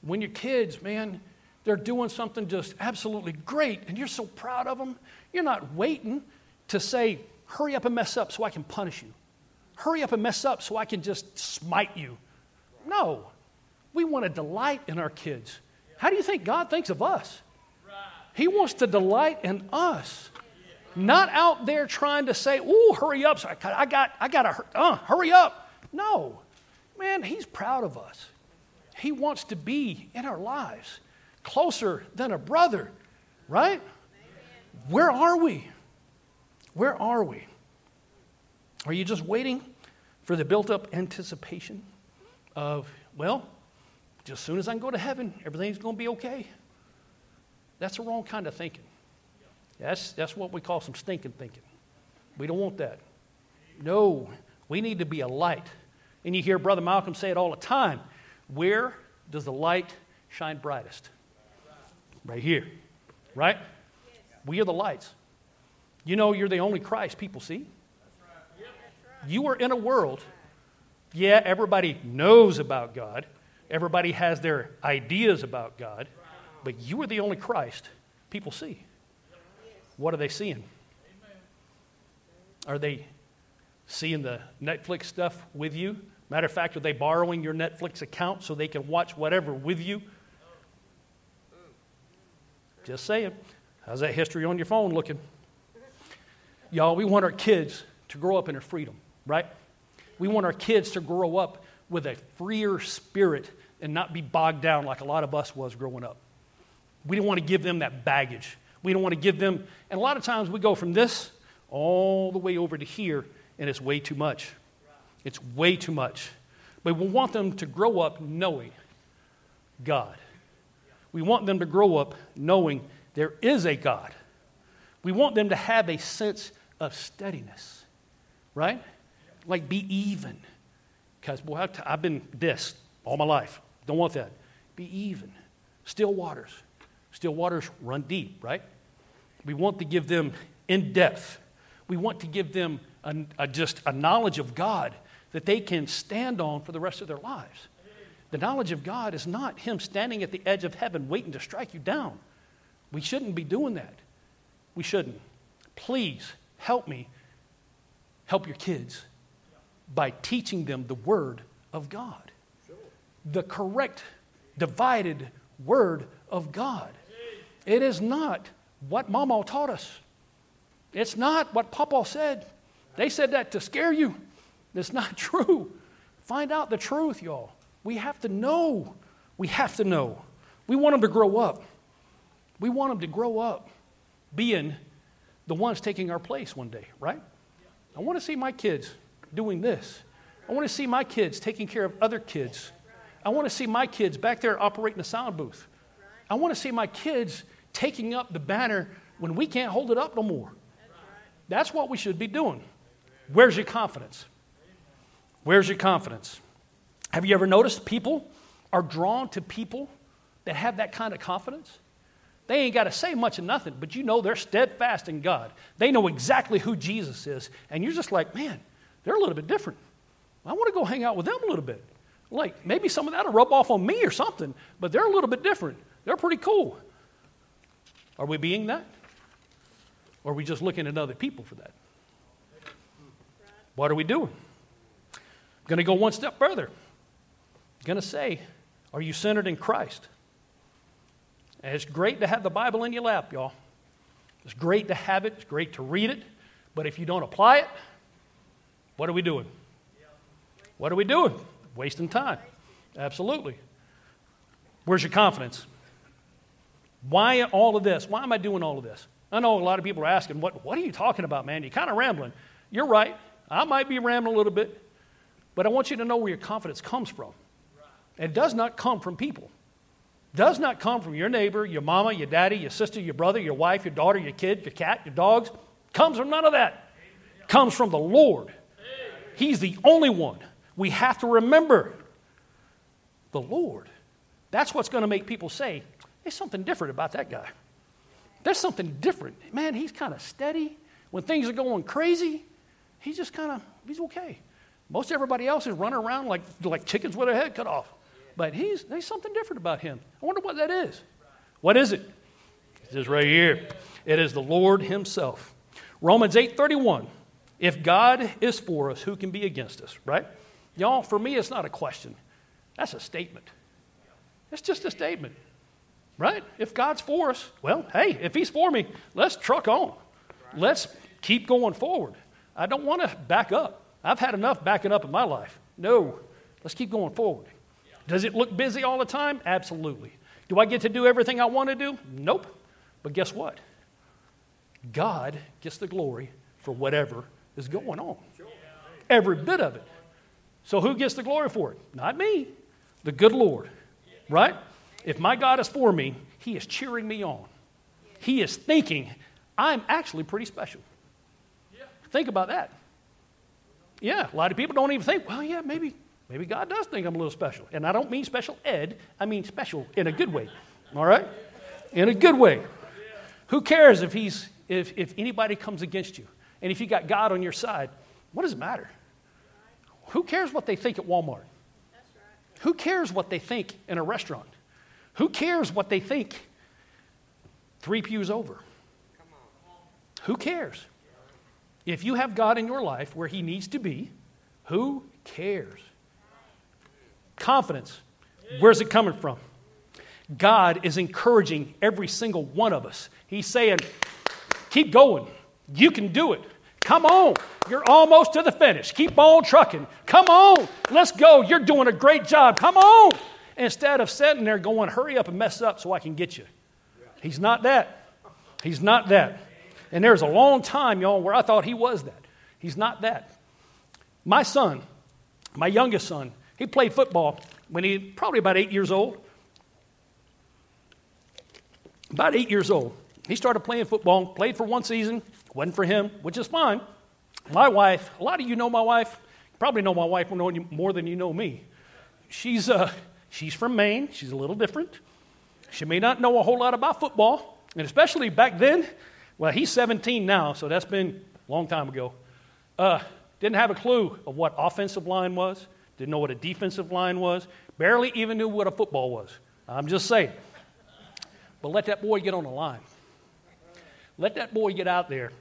When your kids, man, they're doing something just absolutely great and you're so proud of them, you're not waiting to say, hurry up and mess up so I can punish you. Hurry up and mess up so I can just smite you. No. We want to delight in our kids. How do you think God thinks of us? He wants to delight in us. Not out there trying to say, "Oh, hurry up! So I, got, I got, I got to, uh, hurry up." No, man, He's proud of us. He wants to be in our lives, closer than a brother, right? Where are we? Where are we? Are you just waiting for the built-up anticipation of, well, just as soon as I can go to heaven, everything's going to be okay? That's the wrong kind of thinking. That's, that's what we call some stinking thinking. We don't want that. No, we need to be a light. And you hear Brother Malcolm say it all the time. Where does the light shine brightest? Right here. Right? We are the lights. You know, you're the only Christ people see. You are in a world, yeah, everybody knows about God, everybody has their ideas about God, but you are the only Christ people see. What are they seeing? Are they seeing the Netflix stuff with you? Matter of fact, are they borrowing your Netflix account so they can watch whatever with you? Just saying. How's that history on your phone looking? Y'all, we want our kids to grow up in a freedom, right? We want our kids to grow up with a freer spirit and not be bogged down like a lot of us was growing up. We don't want to give them that baggage. We don't want to give them, and a lot of times we go from this all the way over to here, and it's way too much. It's way too much. But we want them to grow up knowing God. We want them to grow up knowing there is a God. We want them to have a sense of steadiness, right? Like be even. Because, boy, I've been this all my life. Don't want that. Be even. Still waters. Still waters run deep, right? We want to give them in depth. We want to give them a, a, just a knowledge of God that they can stand on for the rest of their lives. The knowledge of God is not Him standing at the edge of heaven waiting to strike you down. We shouldn't be doing that. We shouldn't. Please help me help your kids by teaching them the Word of God, the correct, divided Word of God. It is not what Mama taught us. It's not what Papa said. They said that to scare you. It's not true. Find out the truth, y'all. We have to know. We have to know. We want them to grow up. We want them to grow up being the ones taking our place one day, right? I want to see my kids doing this. I want to see my kids taking care of other kids. I want to see my kids back there operating the sound booth. I want to see my kids taking up the banner when we can't hold it up no more. That's what we should be doing. Where's your confidence? Where's your confidence? Have you ever noticed people are drawn to people that have that kind of confidence? They ain't got to say much of nothing, but you know they're steadfast in God. They know exactly who Jesus is. And you're just like, man, they're a little bit different. I want to go hang out with them a little bit. Like, maybe some of that will rub off on me or something, but they're a little bit different. They're pretty cool. Are we being that? Or are we just looking at other people for that? What are we doing? I'm going to go one step further. Going to say, are you centered in Christ? And it's great to have the Bible in your lap, y'all. It's great to have it, it's great to read it, but if you don't apply it, what are we doing? What are we doing? Wasting time. Absolutely. Where's your confidence? Why all of this? Why am I doing all of this? I know a lot of people are asking, what, what are you talking about, man? You're kind of rambling. You're right. I might be rambling a little bit, but I want you to know where your confidence comes from. It does not come from people. Does not come from your neighbor, your mama, your daddy, your sister, your brother, your wife, your daughter, your kid, your cat, your dogs. Comes from none of that. Comes from the Lord. He's the only one. We have to remember the Lord. That's what's going to make people say, there's something different about that guy. There's something different. Man, he's kind of steady. When things are going crazy, he's just kind of, he's okay. Most everybody else is running around like, like chickens with their head cut off. But he's, there's something different about him. I wonder what that is. What is it? It is right here. It is the Lord himself. Romans 8:31. If God is for us, who can be against us, right? Y'all, for me it's not a question. That's a statement. It's just a statement. Right? If God's for us, well, hey, if he's for me, let's truck on. Let's keep going forward. I don't want to back up. I've had enough backing up in my life. No, let's keep going forward. Does it look busy all the time? Absolutely. Do I get to do everything I want to do? Nope. But guess what? God gets the glory for whatever is going on. Every bit of it. So who gets the glory for it? Not me, the good Lord. Right? If my God is for me, He is cheering me on. He is thinking, I'm actually pretty special. Think about that. Yeah, a lot of people don't even think, well, yeah, maybe, maybe God does think I'm a little special. And I don't mean special ed, I mean special in a good way. All right? In a good way. Who cares if he's if, if anybody comes against you? And if you got God on your side, what does it matter? Who cares what they think at Walmart? Who cares what they think in a restaurant? Who cares what they think three pews over? Who cares? If you have God in your life where He needs to be, who cares? Confidence. Where's it coming from? God is encouraging every single one of us. He's saying, keep going. You can do it. Come on. You're almost to the finish. Keep on trucking. Come on. Let's go. You're doing a great job. Come on. Instead of sitting there going, hurry up and mess up so I can get you. He's not that. He's not that. And there's a long time, y'all, where I thought he was that. He's not that. My son, my youngest son, he played football when he probably about eight years old. About eight years old. He started playing football, played for one season, wasn't for him, which is fine. My wife, a lot of you know my wife, probably know my wife more than you know me. She's, uh, she's from Maine, she's a little different. She may not know a whole lot about football, and especially back then, well, he's 17 now, so that's been a long time ago. Uh, didn't have a clue of what offensive line was, didn't know what a defensive line was, barely even knew what a football was. I'm just saying. But let that boy get on the line. Let that boy get out there,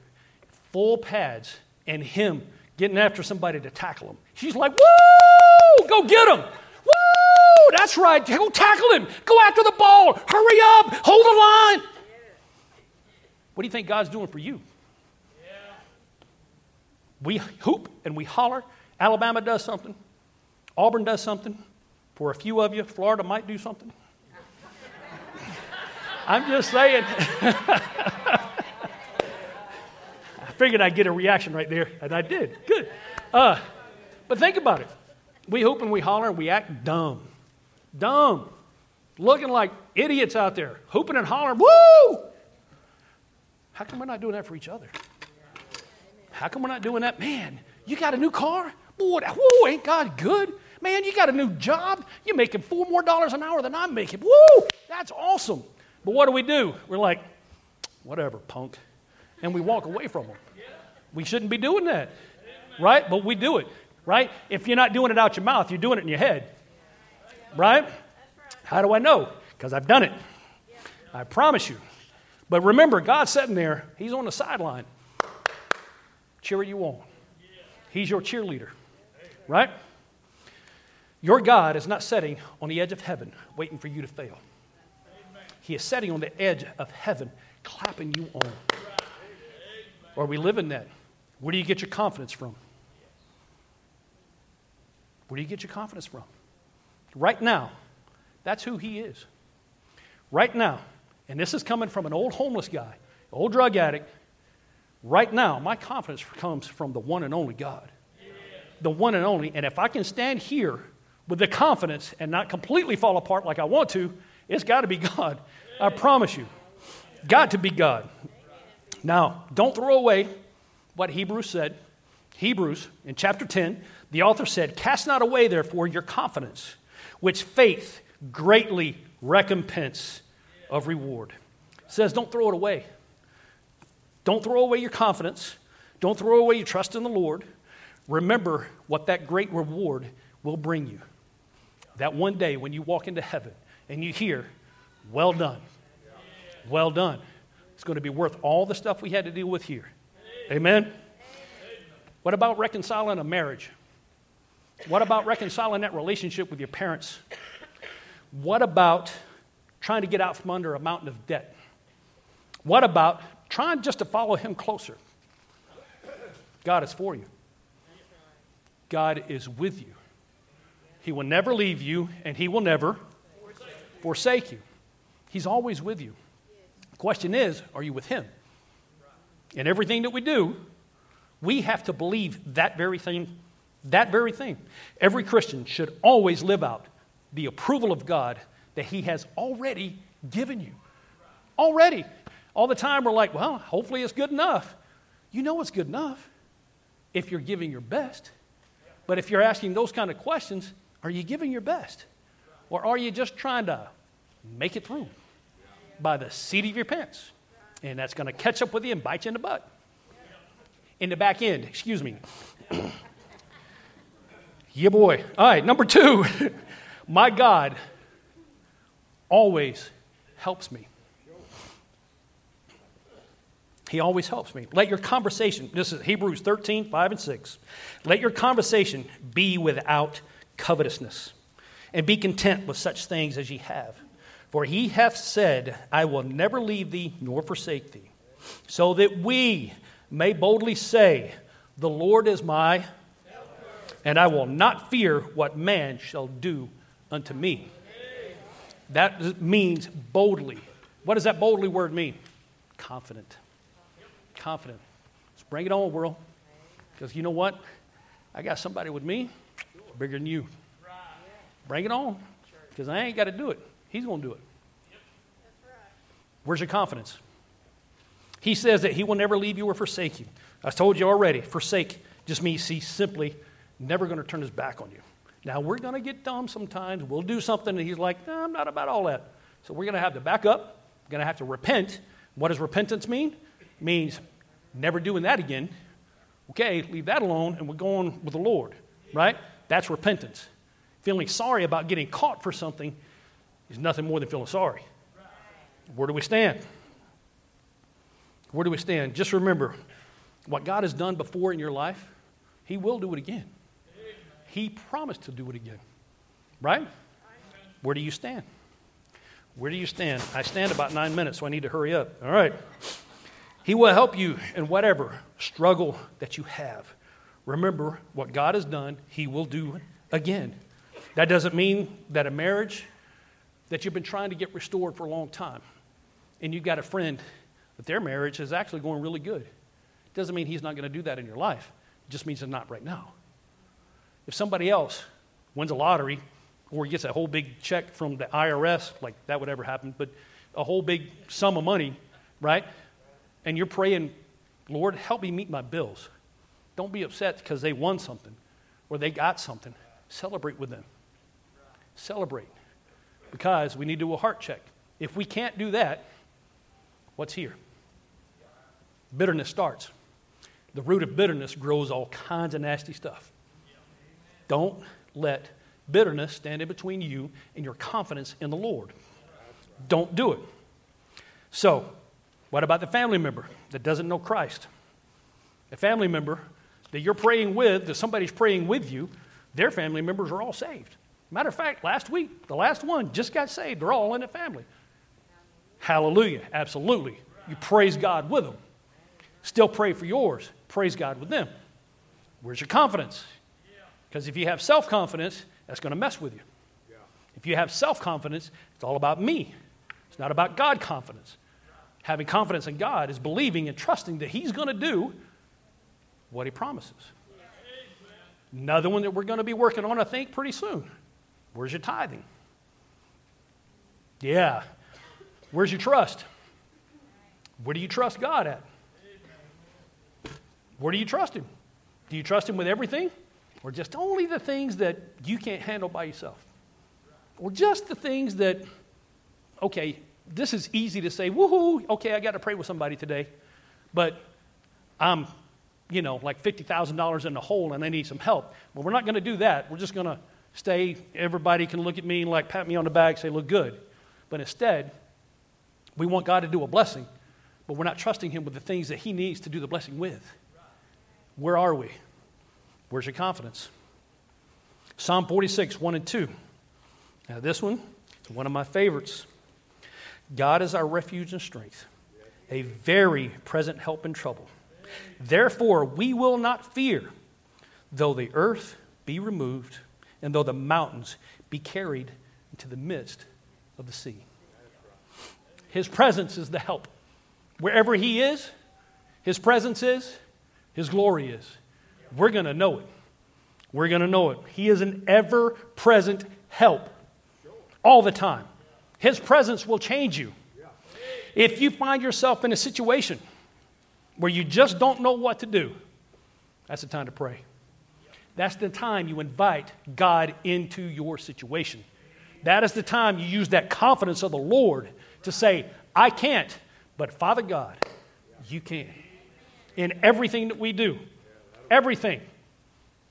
full pads, and him getting after somebody to tackle him. She's like, Woo! Go get him! Woo! That's right. Go tackle him. Go after the ball. Hurry up. Hold the line. What do you think God's doing for you? Yeah. We hoop and we holler. Alabama does something. Auburn does something. For a few of you, Florida might do something. I'm just saying. I figured I'd get a reaction right there, and I did. Good. Uh, but think about it. We hoop and we holler and we act dumb. Dumb. Looking like idiots out there, hooping and hollering, woo! How come we're not doing that for each other? How come we're not doing that? Man, you got a new car? Boy, woo, ain't God good? Man, you got a new job? You're making four more dollars an hour than I'm making. Woo! That's awesome. But what do we do? We're like, whatever, punk. And we walk away from them. We shouldn't be doing that, right? But we do it, right? If you're not doing it out your mouth, you're doing it in your head, right? How do I know? Because I've done it. I promise you. But remember, God's sitting there, He's on the sideline. Cheer you on. He's your cheerleader, right? Your God is not sitting on the edge of heaven waiting for you to fail. He is sitting on the edge of heaven, clapping you on. Or we live in that. Where do you get your confidence from? Where do you get your confidence from? Right now, that's who he is. Right now, and this is coming from an old homeless guy, old drug addict. Right now, my confidence comes from the one and only God. The one and only. And if I can stand here with the confidence and not completely fall apart like I want to, it's got to be God. I promise you. Got to be God. Now, don't throw away what Hebrews said. Hebrews, in chapter 10, the author said, Cast not away, therefore, your confidence, which faith greatly recompense of reward. It says, Don't throw it away. Don't throw away your confidence. Don't throw away your trust in the Lord. Remember what that great reward will bring you. That one day when you walk into heaven and you hear, Well done, well done, it's going to be worth all the stuff we had to deal with here. Amen? What about reconciling a marriage? What about reconciling that relationship with your parents? What about trying to get out from under a mountain of debt? What about trying just to follow Him closer? God is for you, God is with you. He will never leave you, and He will never forsake you. He's always with you. The question is, are you with Him? In everything that we do, we have to believe that very thing. That very thing. Every Christian should always live out the approval of God that He has already given you. Already. All the time we're like, well, hopefully it's good enough. You know it's good enough if you're giving your best. But if you're asking those kind of questions, are you giving your best? Or are you just trying to make it through by the seat of your pants? And that's going to catch up with you and bite you in the butt. In the back end, excuse me. yeah, boy. All right, number two. My God always helps me. He always helps me. Let your conversation, this is Hebrews 13, 5 and 6. Let your conversation be without covetousness, and be content with such things as ye have. For he hath said, I will never leave thee nor forsake thee, so that we may boldly say, The Lord is my, and I will not fear what man shall do unto me. That means boldly. What does that boldly word mean? Confident. Confident. Let's bring it on, world. Because you know what? I got somebody with me bigger than you. Bring it on. Because I ain't got to do it. He's going to do it. Where's your confidence? He says that he will never leave you or forsake you. I told you already, forsake just means he's simply never going to turn his back on you. Now, we're going to get dumb sometimes. We'll do something, and he's like, no, I'm not about all that. So we're going to have to back up. We're going to have to repent. What does repentance mean? It means never doing that again. Okay, leave that alone, and we're going with the Lord, right? That's repentance. Feeling sorry about getting caught for something is nothing more than feeling sorry. Where do we stand? Where do we stand? Just remember what God has done before in your life, He will do it again. He promised to do it again. Right? Where do you stand? Where do you stand? I stand about nine minutes, so I need to hurry up. All right. He will help you in whatever struggle that you have. Remember what God has done, He will do again. That doesn't mean that a marriage that you've been trying to get restored for a long time and you've got a friend that their marriage is actually going really good. Doesn't mean he's not going to do that in your life. It just means it's not right now. If somebody else wins a lottery or gets a whole big check from the IRS, like that would ever happen, but a whole big sum of money, right? And you're praying, Lord, help me meet my bills. Don't be upset because they won something or they got something. Celebrate with them. Celebrate. Because we need to do a heart check. If we can't do that, what's here? Bitterness starts. The root of bitterness grows all kinds of nasty stuff. Don't let bitterness stand in between you and your confidence in the Lord. Don't do it. So, what about the family member that doesn't know Christ? A family member that you're praying with, that somebody's praying with you, their family members are all saved. Matter of fact, last week, the last one just got saved. They're all in the family. Hallelujah. Absolutely. You praise God with them. Still pray for yours. Praise God with them. Where's your confidence? Because if you have self confidence, that's going to mess with you. If you have self confidence, it's all about me. It's not about God confidence. Having confidence in God is believing and trusting that He's going to do what He promises. Another one that we're going to be working on, I think, pretty soon. Where's your tithing? Yeah. Where's your trust? Where do you trust God at? Where do you trust Him? Do you trust Him with everything? Or just only the things that you can't handle by yourself? Or just the things that, okay, this is easy to say, woohoo, okay, I got to pray with somebody today, but I'm, you know, like $50,000 in the hole and they need some help. Well, we're not going to do that. We're just going to stay, everybody can look at me and like pat me on the back, say, look good. But instead, we want God to do a blessing, but we're not trusting Him with the things that He needs to do the blessing with. Where are we? Where's your confidence? Psalm 46, 1 and 2. Now, this one is one of my favorites. God is our refuge and strength, a very present help in trouble. Therefore, we will not fear, though the earth be removed, and though the mountains be carried into the midst of the sea. His presence is the help. Wherever He is, His presence is, His glory is. We're going to know it. We're going to know it. He is an ever present help all the time. His presence will change you. If you find yourself in a situation where you just don't know what to do, that's the time to pray. That's the time you invite God into your situation. That is the time you use that confidence of the Lord to say, I can't, but Father God, you can. In everything that we do, everything.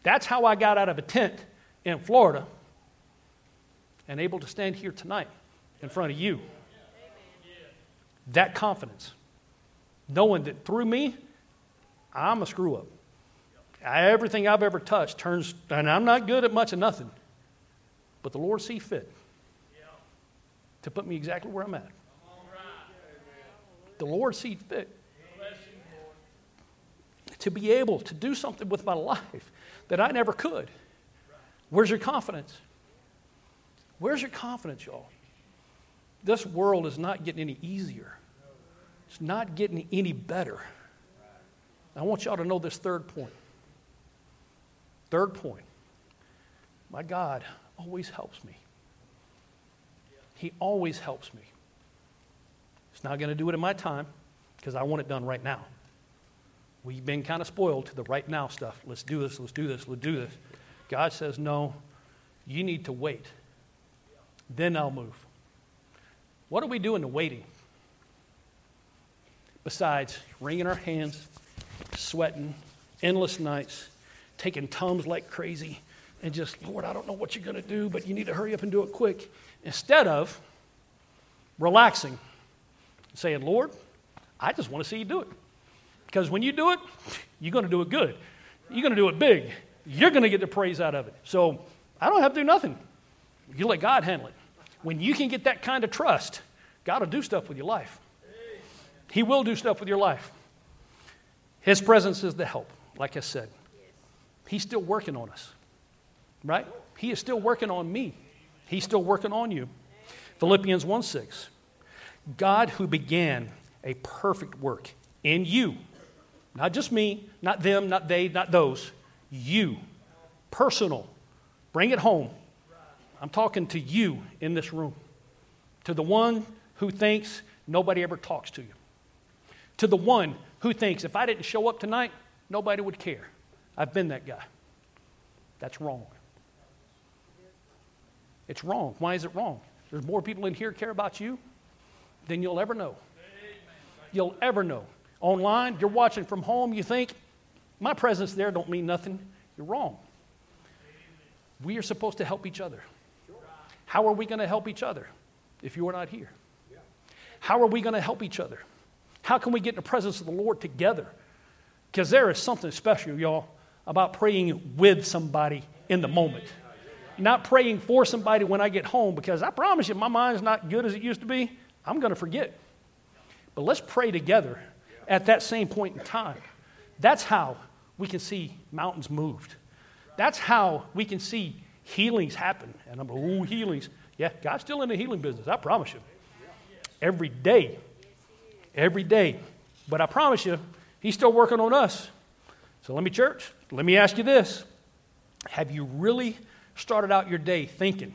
That's how I got out of a tent in Florida and able to stand here tonight in front of you. That confidence, knowing that through me, I'm a screw up. Everything I've ever touched turns, and I'm not good at much of nothing, but the Lord see fit to put me exactly where I'm at. The Lord see fit to be able to do something with my life that I never could. Where's your confidence? Where's your confidence, y'all? This world is not getting any easier. It's not getting any better. I want y'all to know this third point. Third point. My God always helps me. He always helps me. He's not going to do it in my time because I want it done right now. We've been kind of spoiled to the right now stuff. Let's do this, let's do this, let's do this. God says, no, you need to wait. Then I'll move. What are we doing to waiting? Besides wringing our hands, sweating, endless nights, taking tums like crazy, and just, Lord, I don't know what you're going to do, but you need to hurry up and do it quick. Instead of relaxing, saying, Lord, I just want to see you do it. Because when you do it, you're going to do it good. You're going to do it big. You're going to get the praise out of it. So I don't have to do nothing. You let God handle it. When you can get that kind of trust, God will do stuff with your life. He will do stuff with your life. His presence is the help, like I said. He's still working on us, right? He is still working on me. He's still working on you. Philippians 1 6. God who began a perfect work in you, not just me, not them, not they, not those, you, personal. Bring it home. I'm talking to you in this room, to the one who thinks nobody ever talks to you, to the one who thinks if I didn't show up tonight, nobody would care. I've been that guy. That's wrong. It's wrong. Why is it wrong? There's more people in here care about you than you'll ever know. You'll ever know. Online, you're watching from home, you think, my presence there don't mean nothing. You're wrong. We are supposed to help each other. How are we going to help each other if you are not here? How are we going to help each other? How can we get in the presence of the Lord together? Because there is something special, y'all, about praying with somebody in the moment. Not praying for somebody when I get home, because I promise you, my mind's not good as it used to be. I'm going to forget. But let's pray together at that same point in time. That's how we can see mountains moved. That's how we can see healings happen. And I'm like, ooh, healings. Yeah, God's still in the healing business, I promise you. Every day. Every day. But I promise you, He's still working on us. So let me, church, let me ask you this. Have you really started out your day thinking,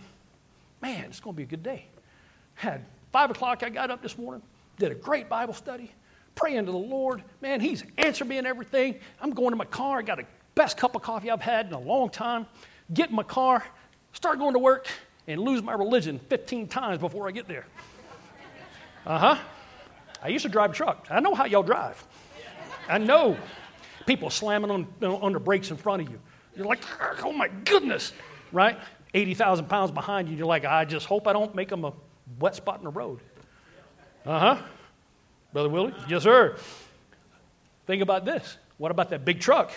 man, it's going to be a good day? Had five o'clock, I got up this morning, did a great Bible study, praying to the Lord. Man, He's answered me in everything. I'm going to my car, I got the best cup of coffee I've had in a long time. Get in my car, start going to work, and lose my religion 15 times before I get there. Uh huh. I used to drive a truck. I know how y'all drive. I know. People slamming on, on the brakes in front of you. You're like, oh my goodness, right? 80,000 pounds behind you. You're like, I just hope I don't make them a wet spot in the road. Uh huh. Brother Willie? Yes, sir. Think about this. What about that big truck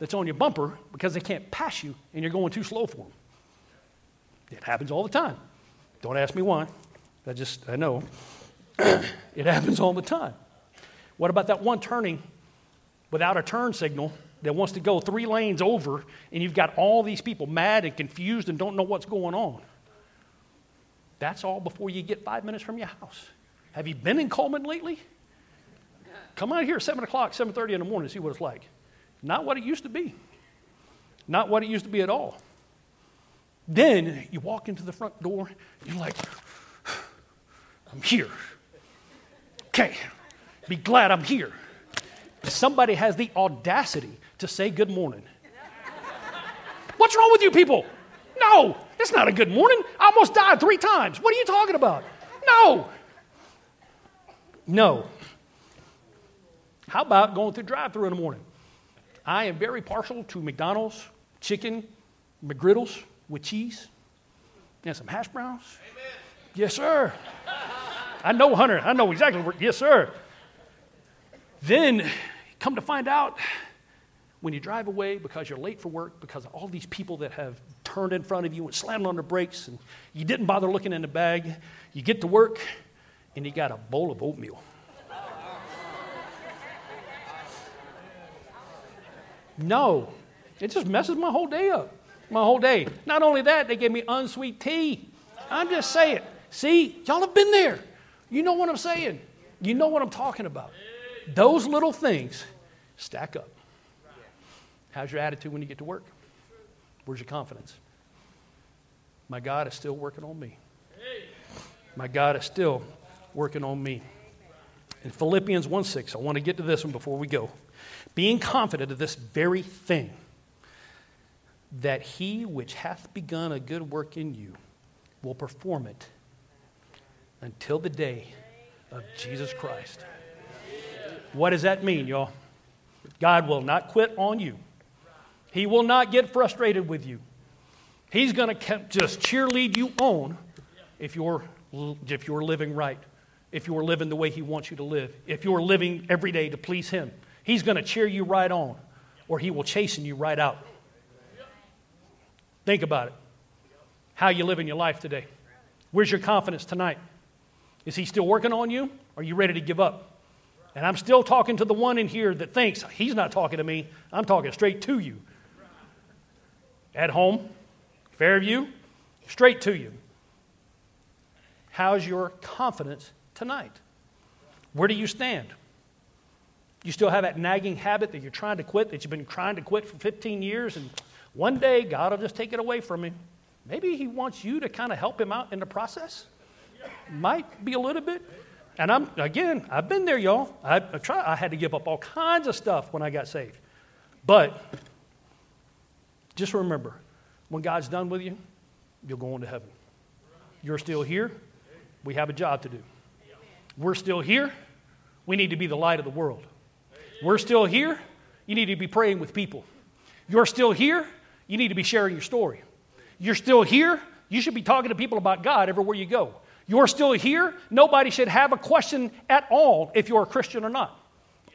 that's on your bumper because they can't pass you and you're going too slow for them? It happens all the time. Don't ask me why. I just, I know. It happens all the time. What about that one turning without a turn signal that wants to go three lanes over and you've got all these people mad and confused and don't know what's going on? That's all before you get five minutes from your house. Have you been in Cullman lately? Come out here at 7 o'clock, 7.30 in the morning to see what it's like. Not what it used to be. Not what it used to be at all. Then you walk into the front door, you're like, I'm here. Okay, be glad I'm here. Somebody has the audacity to say good morning. What's wrong with you people? No, it's not a good morning. I almost died three times. What are you talking about? No. No. How about going through drive through in the morning? I am very partial to McDonald's chicken McGriddles with cheese and some hash browns. Amen. Yes, sir. I know, Hunter. I know exactly where. Yes, sir. Then, come to find out, when you drive away because you're late for work, because of all these people that have turned in front of you and slammed on the brakes, and you didn't bother looking in the bag, you get to work and you got a bowl of oatmeal. No, it just messes my whole day up. My whole day. Not only that, they gave me unsweet tea. I'm just saying. See, y'all have been there. You know what I'm saying. You know what I'm talking about. Those little things stack up. How's your attitude when you get to work? Where's your confidence? My God is still working on me. My God is still working on me. In Philippians 1 6, I want to get to this one before we go. Being confident of this very thing, that he which hath begun a good work in you will perform it until the day of Jesus Christ. What does that mean, y'all? God will not quit on you. He will not get frustrated with you. He's going to just cheerlead you on if you're, if you're living right, if you're living the way He wants you to live, if you're living every day to please Him. He's going to cheer you right on, or He will chasten you right out. Think about it. How you living your life today. Where's your confidence tonight? Is He still working on you? Are you ready to give up? And I'm still talking to the one in here that thinks he's not talking to me. I'm talking straight to you. At home, Fairview, straight to you. How's your confidence tonight? Where do you stand? You still have that nagging habit that you're trying to quit, that you've been trying to quit for 15 years, and one day God will just take it away from you. Maybe He wants you to kind of help Him out in the process. Might be a little bit. And I'm again, I've been there, y'all. I, I try, I had to give up all kinds of stuff when I got saved. But just remember, when God's done with you, you'll go on to heaven. You're still here. We have a job to do. We're still here. We need to be the light of the world. We're still here. You need to be praying with people. You're still here. You need to be sharing your story. You're still here. You should be talking to people about God everywhere you go. You're still here. Nobody should have a question at all if you're a Christian or not.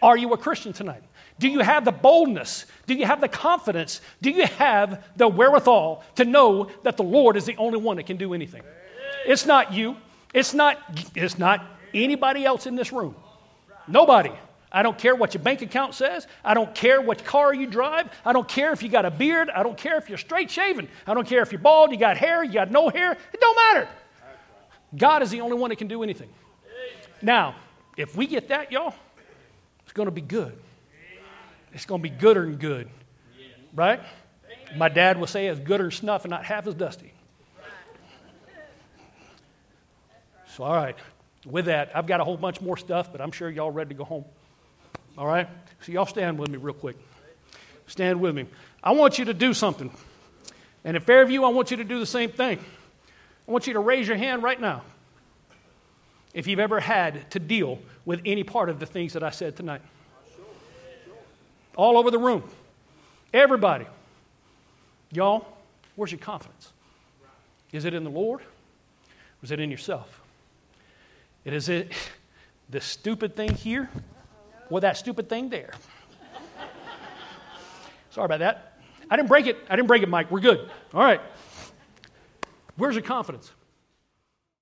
Are you a Christian tonight? Do you have the boldness? Do you have the confidence? Do you have the wherewithal to know that the Lord is the only one that can do anything? It's not you. It's not, it's not anybody else in this room. Nobody. I don't care what your bank account says. I don't care what car you drive. I don't care if you got a beard. I don't care if you're straight shaven. I don't care if you're bald, you got hair, you got no hair. It don't matter. God is the only one that can do anything. Now, if we get that, y'all, it's going to be good. It's going to be gooder than good. Right? My dad would say it's gooder than snuff and not half as dusty. So, all right. With that, I've got a whole bunch more stuff, but I'm sure y'all ready to go home. All right? So, y'all stand with me real quick. Stand with me. I want you to do something. And at Fairview, I want you to do the same thing. I want you to raise your hand right now if you've ever had to deal with any part of the things that I said tonight. All over the room. Everybody. Y'all, where's your confidence? Is it in the Lord? Or is it in yourself? It is it the stupid thing here or that stupid thing there? Sorry about that. I didn't break it. I didn't break it, Mike. We're good. All right. Where's your confidence?